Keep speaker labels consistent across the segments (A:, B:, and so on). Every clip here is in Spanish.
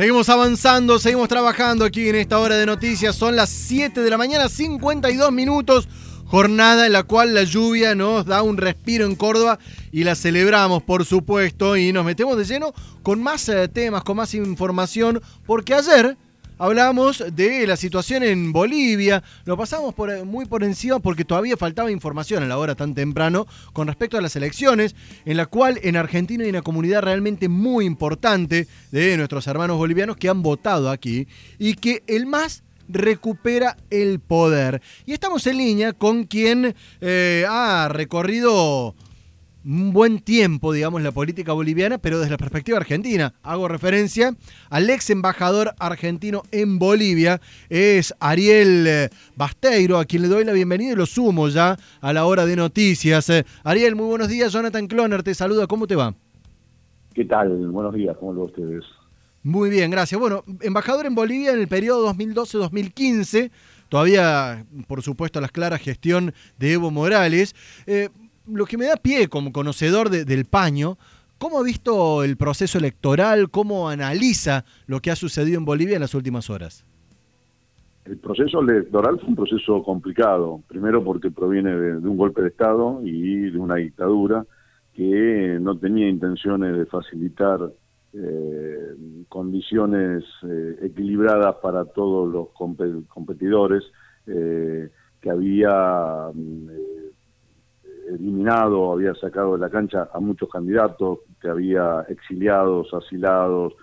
A: Seguimos avanzando, seguimos trabajando aquí en esta hora de noticias. Son las 7 de la mañana, 52 minutos. Jornada en la cual la lluvia nos da un respiro en Córdoba y la celebramos, por supuesto, y nos metemos de lleno con más eh, temas, con más información, porque ayer hablamos de la situación en Bolivia. Lo pasamos por, muy por encima porque todavía faltaba información a la hora tan temprano con respecto a las elecciones, en la cual en Argentina hay una comunidad realmente muy importante de nuestros hermanos bolivianos que han votado aquí y que el más recupera el poder. Y estamos en línea con quien eh, ha recorrido un buen tiempo, digamos, la política boliviana, pero desde la perspectiva argentina. Hago referencia al ex embajador argentino en Bolivia, es Ariel eh, Basteiro, a quien le doy la bienvenida y lo sumo ya a la hora de noticias. Eh, Ariel, muy buenos días. Jonathan Cloner te saluda. ¿Cómo te va?
B: ¿Qué tal? Buenos días. ¿Cómo lo ustedes?
A: Muy bien, gracias. Bueno, embajador en Bolivia en el periodo 2012-2015, todavía, por supuesto, a las claras gestión de Evo Morales. Eh, lo que me da pie como conocedor del paño, ¿cómo ha visto el proceso electoral? ¿Cómo analiza lo que ha sucedido en Bolivia en las últimas horas?
B: El proceso electoral fue un proceso complicado, primero porque proviene de un golpe de Estado y de una dictadura que no tenía intenciones de facilitar eh, condiciones eh, equilibradas para todos los competidores, eh, que había mm, eliminado, había sacado de la cancha a muchos candidatos, que había exiliados, asilados,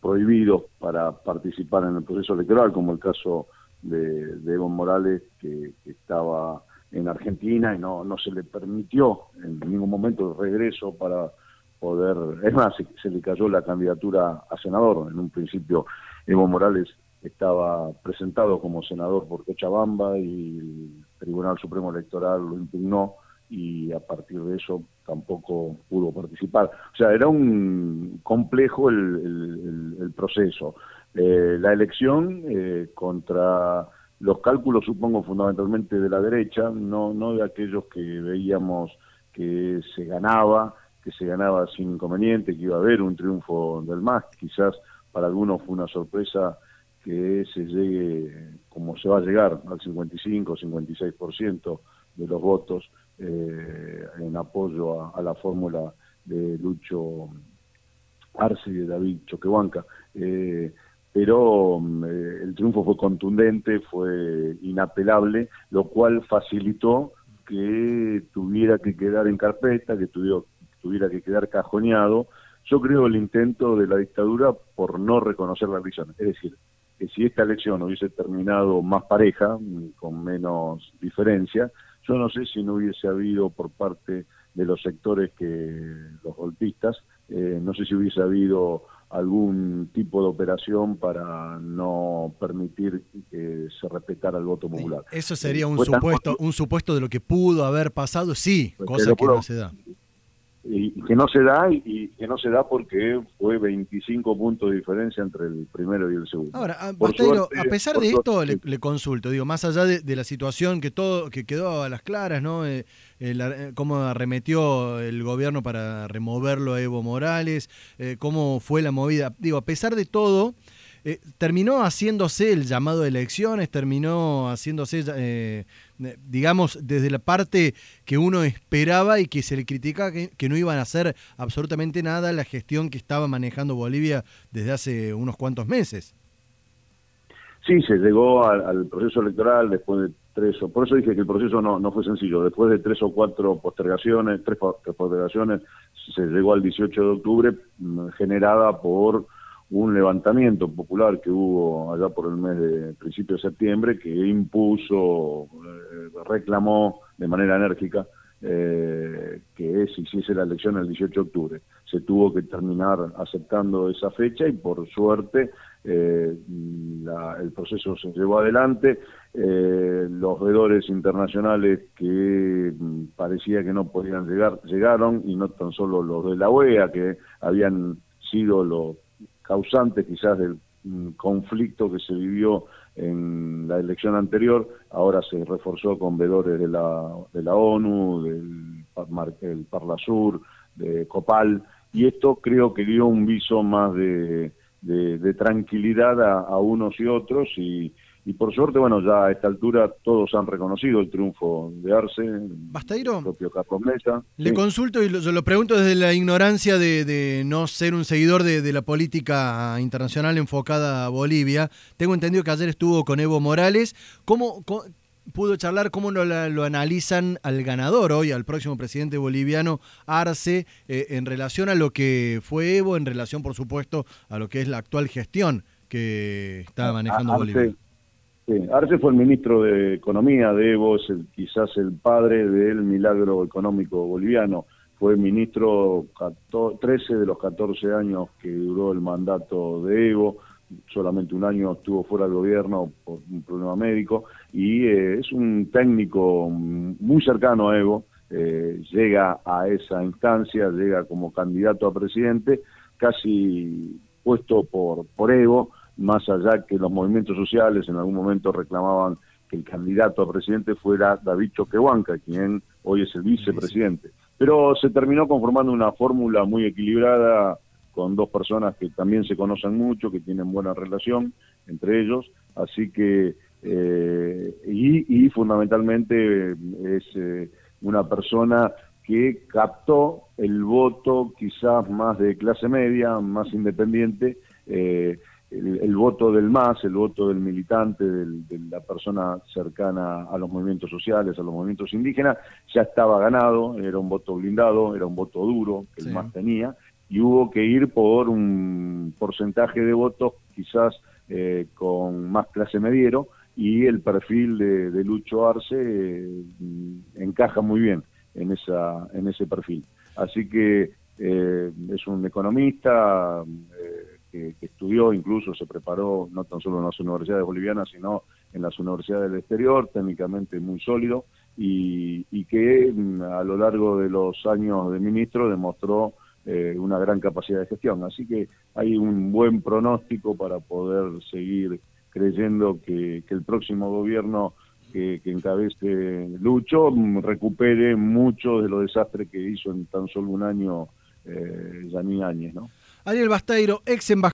B: prohibidos para participar en el proceso electoral, como el caso de, Evo Morales, que, estaba en Argentina y no, no se le permitió en ningún momento el regreso para poder, es más, se, le cayó la candidatura a senador. En un principio Evo Morales estaba presentado como senador por Cochabamba y Tribunal Supremo Electoral lo impugnó y a partir de eso tampoco pudo participar. O sea, era un complejo el, proceso. Eh, la elección eh, contra los cálculos, supongo, fundamentalmente de la derecha, no, no de aquellos que veíamos que se ganaba, que se ganaba sin inconveniente, que iba a haber un triunfo del MAS. Quizás para algunos fue una sorpresa que se llegue, como se va a llegar, al 55, 56% de los votos eh, en apoyo a, la fórmula de Lucho Arce y de David Choquehuanca. Eh, pero eh, el triunfo fue contundente, fue inapelable, lo cual facilitó que tuviera que quedar en carpeta, que tuviera, tuviera que quedar cajoneado, yo creo el intento de la dictadura por no reconocer la elección. Es decir, que si esta elección hubiese terminado más pareja, con menos diferencia, yo no sé si no hubiese habido por parte de los sectores que los golpistas, eh, no sé si hubiese habido algún tipo de operación para no permitir que se respetara el voto popular.
A: Eso sería un supuesto, un supuesto de lo que pudo haber pasado, sí, cosa que no se da
B: y, que no se da y, que no se da porque fue 25 puntos de diferencia entre el primero y el segundo.
A: Ahora, a, a pesar de esto le, consulto, digo, más allá de, la situación que todo que quedó a las claras, ¿no? Eh, eh, cómo arremetió el gobierno para removerlo a Evo Morales, eh, cómo fue la movida, digo, a pesar de todo, eh, terminó haciéndose el llamado de elecciones, terminó haciéndose, eh, digamos, desde la parte que uno esperaba y que se le critica que, no iban a hacer absolutamente nada la gestión que estaba manejando Bolivia desde hace unos cuantos meses.
B: Sí, se llegó al, proceso electoral después de tres o por eso dije que el proceso no, no fue sencillo. Después de tres o cuatro postergaciones, tres postergaciones, se llegó al 18 de octubre mm, generada por un levantamiento popular que hubo allá por el mes de principio de septiembre que impuso, eh, reclamó de manera enérgica eh, que se hiciese la elección el 18 de octubre. Se tuvo que terminar aceptando esa fecha y por suerte eh, el proceso se llevó adelante. los veedores internacionales que mm, parecía que no podían llegar, llegaron y no tan solo los de la OEA que habían sido los causante quizás del mm, conflicto que se vivió en la elección anterior, ahora se reforzó con vedores de la, de la ONU, del Parla Sur, de COPAL, y esto creo que dio un viso más de, de, tranquilidad a, unos y otros y, por suerte, bueno, ya a esta altura todos han reconocido el triunfo de Arce,
A: Basteiro,
B: el propio Carlos Mesa.
A: Le consulto y lo, lo, pregunto desde la ignorancia de, no ser un seguidor de, la política internacional enfocada a Bolivia. Tengo entendido que ayer estuvo con Evo Morales. ¿Cómo, pudo charlar cómo lo, lo, analizan al ganador hoy, al próximo presidente boliviano Arce, eh, en relación a lo que fue Evo, en relación, por supuesto, a lo que es la actual gestión que está manejando Bolivia.
B: Sí, Arce fue el ministro de Economía de Evo, es el, quizás el padre del milagro económico boliviano. Fue ministro 13 de los 14 años que duró el mandato de Evo. Solamente un año estuvo fuera del gobierno por un problema médico. Y eh, es un técnico muy cercano a Evo, eh, llega a esa instancia, llega como candidato a presidente, casi puesto por, por Evo, más allá que los movimientos sociales en algún momento reclamaban que el candidato a presidente fuera David Choquehuanca, quien hoy es el vicepresidente. Pero se terminó conformando una fórmula muy equilibrada con dos personas que también se conocen mucho, que tienen buena relación entre ellos, así que, eh, y, fundamentalmente es eh, una persona que captó el voto quizás más de clase media, más independiente, eh, el, voto del MAS, el voto del militante, de la persona cercana a los movimientos sociales, a los movimientos indígenas, ya estaba ganado, era un voto blindado, era un voto duro que el MAS tenía, y hubo que ir por un porcentaje de votos quizás eh, con más clase mediero y el perfil de, Lucho Arce eh, encaja muy bien en esa en ese perfil. Así que eh, es un economista que, estudió incluso se preparó no tan solo en las universidades bolivianas sino en las universidades del exterior técnicamente muy sólido y, y que mm, a lo largo de los años de ministro demostró eh, una gran capacidad de gestión. Así que hay un buen pronóstico para poder seguir creyendo que, el próximo gobierno que, encabece Lucho recupere mucho de los desastres que hizo en tan solo un año eh, Yaní Áñez. ¿no?
A: Ariel Basteiro, ex embajador.